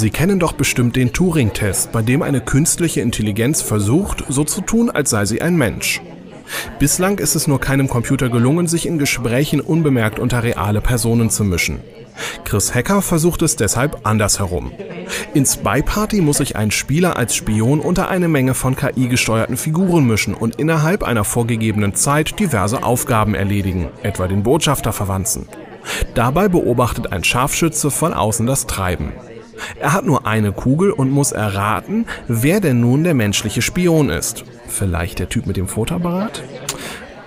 Sie kennen doch bestimmt den Turing-Test, bei dem eine künstliche Intelligenz versucht, so zu tun, als sei sie ein Mensch. Bislang ist es nur keinem Computer gelungen, sich in Gesprächen unbemerkt unter reale Personen zu mischen. Chris Hacker versucht es deshalb andersherum. In Spy Party muss sich ein Spieler als Spion unter eine Menge von KI gesteuerten Figuren mischen und innerhalb einer vorgegebenen Zeit diverse Aufgaben erledigen, etwa den Botschafter verwanzen. Dabei beobachtet ein Scharfschütze von außen das Treiben. Er hat nur eine Kugel und muss erraten, wer denn nun der menschliche Spion ist. Vielleicht der Typ mit dem Fotoapparat?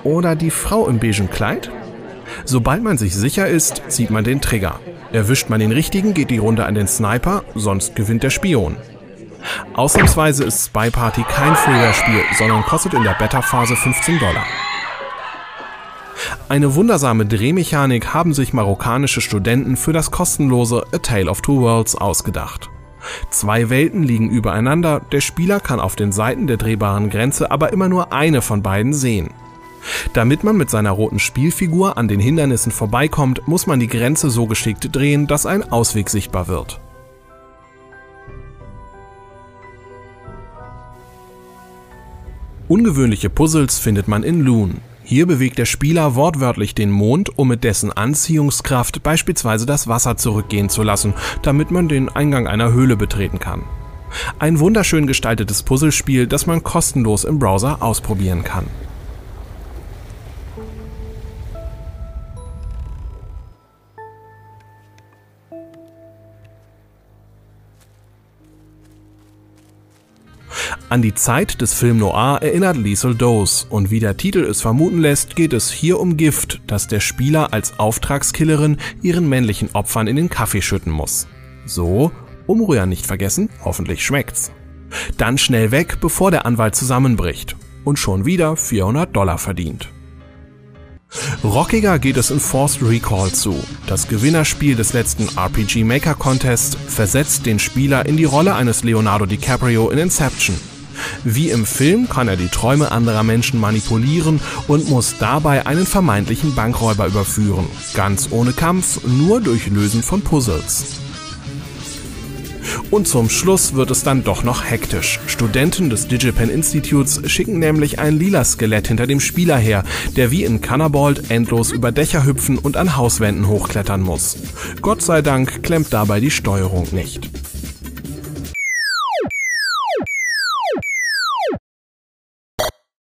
Oder die Frau im beigen Kleid? Sobald man sich sicher ist, zieht man den Trigger. Erwischt man den richtigen, geht die Runde an den Sniper, sonst gewinnt der Spion. Ausnahmsweise ist Spy Party kein Freeware-Spiel, sondern kostet in der Beta-Phase 15 Dollar. Eine wundersame Drehmechanik haben sich marokkanische Studenten für das kostenlose A Tale of Two Worlds ausgedacht. Zwei Welten liegen übereinander, der Spieler kann auf den Seiten der drehbaren Grenze aber immer nur eine von beiden sehen. Damit man mit seiner roten Spielfigur an den Hindernissen vorbeikommt, muss man die Grenze so geschickt drehen, dass ein Ausweg sichtbar wird. Ungewöhnliche Puzzles findet man in Loon. Hier bewegt der Spieler wortwörtlich den Mond, um mit dessen Anziehungskraft beispielsweise das Wasser zurückgehen zu lassen, damit man den Eingang einer Höhle betreten kann. Ein wunderschön gestaltetes Puzzlespiel, das man kostenlos im Browser ausprobieren kann. An die Zeit des Film Noir erinnert Liesel Dose und wie der Titel es vermuten lässt, geht es hier um Gift, das der Spieler als Auftragskillerin ihren männlichen Opfern in den Kaffee schütten muss. So, umrühren nicht vergessen, hoffentlich schmeckt's. Dann schnell weg, bevor der Anwalt zusammenbricht und schon wieder 400 Dollar verdient. Rockiger geht es in Forced Recall zu. Das Gewinnerspiel des letzten RPG Maker Contest versetzt den Spieler in die Rolle eines Leonardo DiCaprio in Inception. Wie im Film kann er die Träume anderer Menschen manipulieren und muss dabei einen vermeintlichen Bankräuber überführen. Ganz ohne Kampf, nur durch Lösen von Puzzles. Und zum Schluss wird es dann doch noch hektisch. Studenten des Digipen Instituts schicken nämlich ein lila Skelett hinter dem Spieler her, der wie in Cannabalt endlos über Dächer hüpfen und an Hauswänden hochklettern muss. Gott sei Dank klemmt dabei die Steuerung nicht.